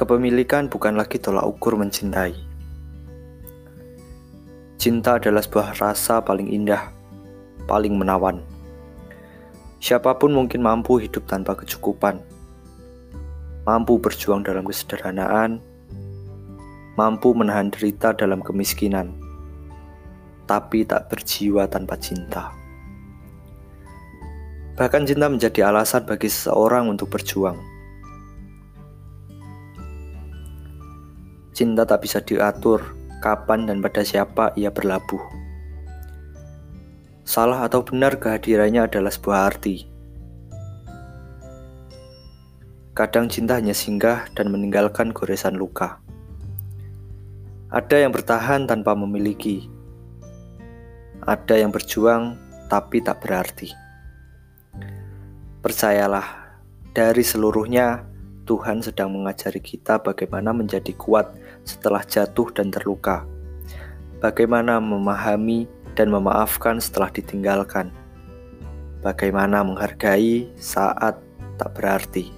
Kepemilikan bukan lagi tolak ukur mencintai. Cinta adalah sebuah rasa paling indah, paling menawan. Siapa pun mungkin mampu hidup tanpa kecukupan, mampu berjuang dalam kesederhanaan, mampu menahan derita dalam kemiskinan, tapi tak berjiwa tanpa cinta. Bahkan cinta menjadi alasan bagi seseorang untuk berjuang Cinta tak bisa diatur kapan dan pada siapa ia berlabuh. Salah atau benar kehadirannya adalah sebuah arti. Kadang cinta hanya singgah dan meninggalkan goresan luka. Ada yang bertahan tanpa memiliki. Ada yang berjuang tapi tak berarti. Percayalah, dari seluruhnya Tuhan sedang mengajari kita bagaimana menjadi kuat setelah jatuh dan terluka, bagaimana memahami dan memaafkan setelah ditinggalkan, bagaimana menghargai saat tak berarti.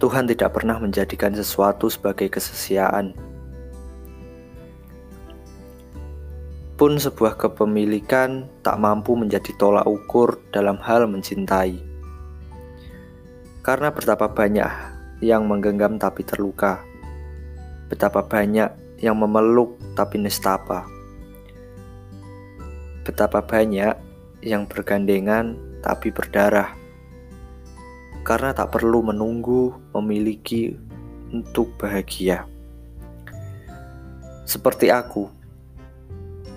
Tuhan tidak pernah menjadikan sesuatu sebagai kesesiaan. Pun sebuah kepemilikan tak mampu menjadi tolak ukur dalam hal mencintai karena betapa banyak yang menggenggam tapi terluka. Betapa banyak yang memeluk tapi nestapa. Betapa banyak yang bergandengan tapi berdarah. Karena tak perlu menunggu memiliki untuk bahagia. Seperti aku,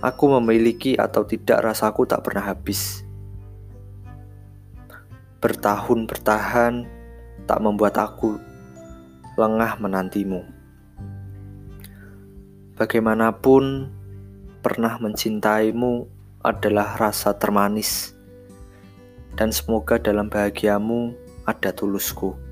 aku memiliki atau tidak rasaku tak pernah habis. Bertahun bertahan tak membuat aku lengah menantimu. Bagaimanapun, pernah mencintaimu adalah rasa termanis, dan semoga dalam bahagiamu ada tulusku.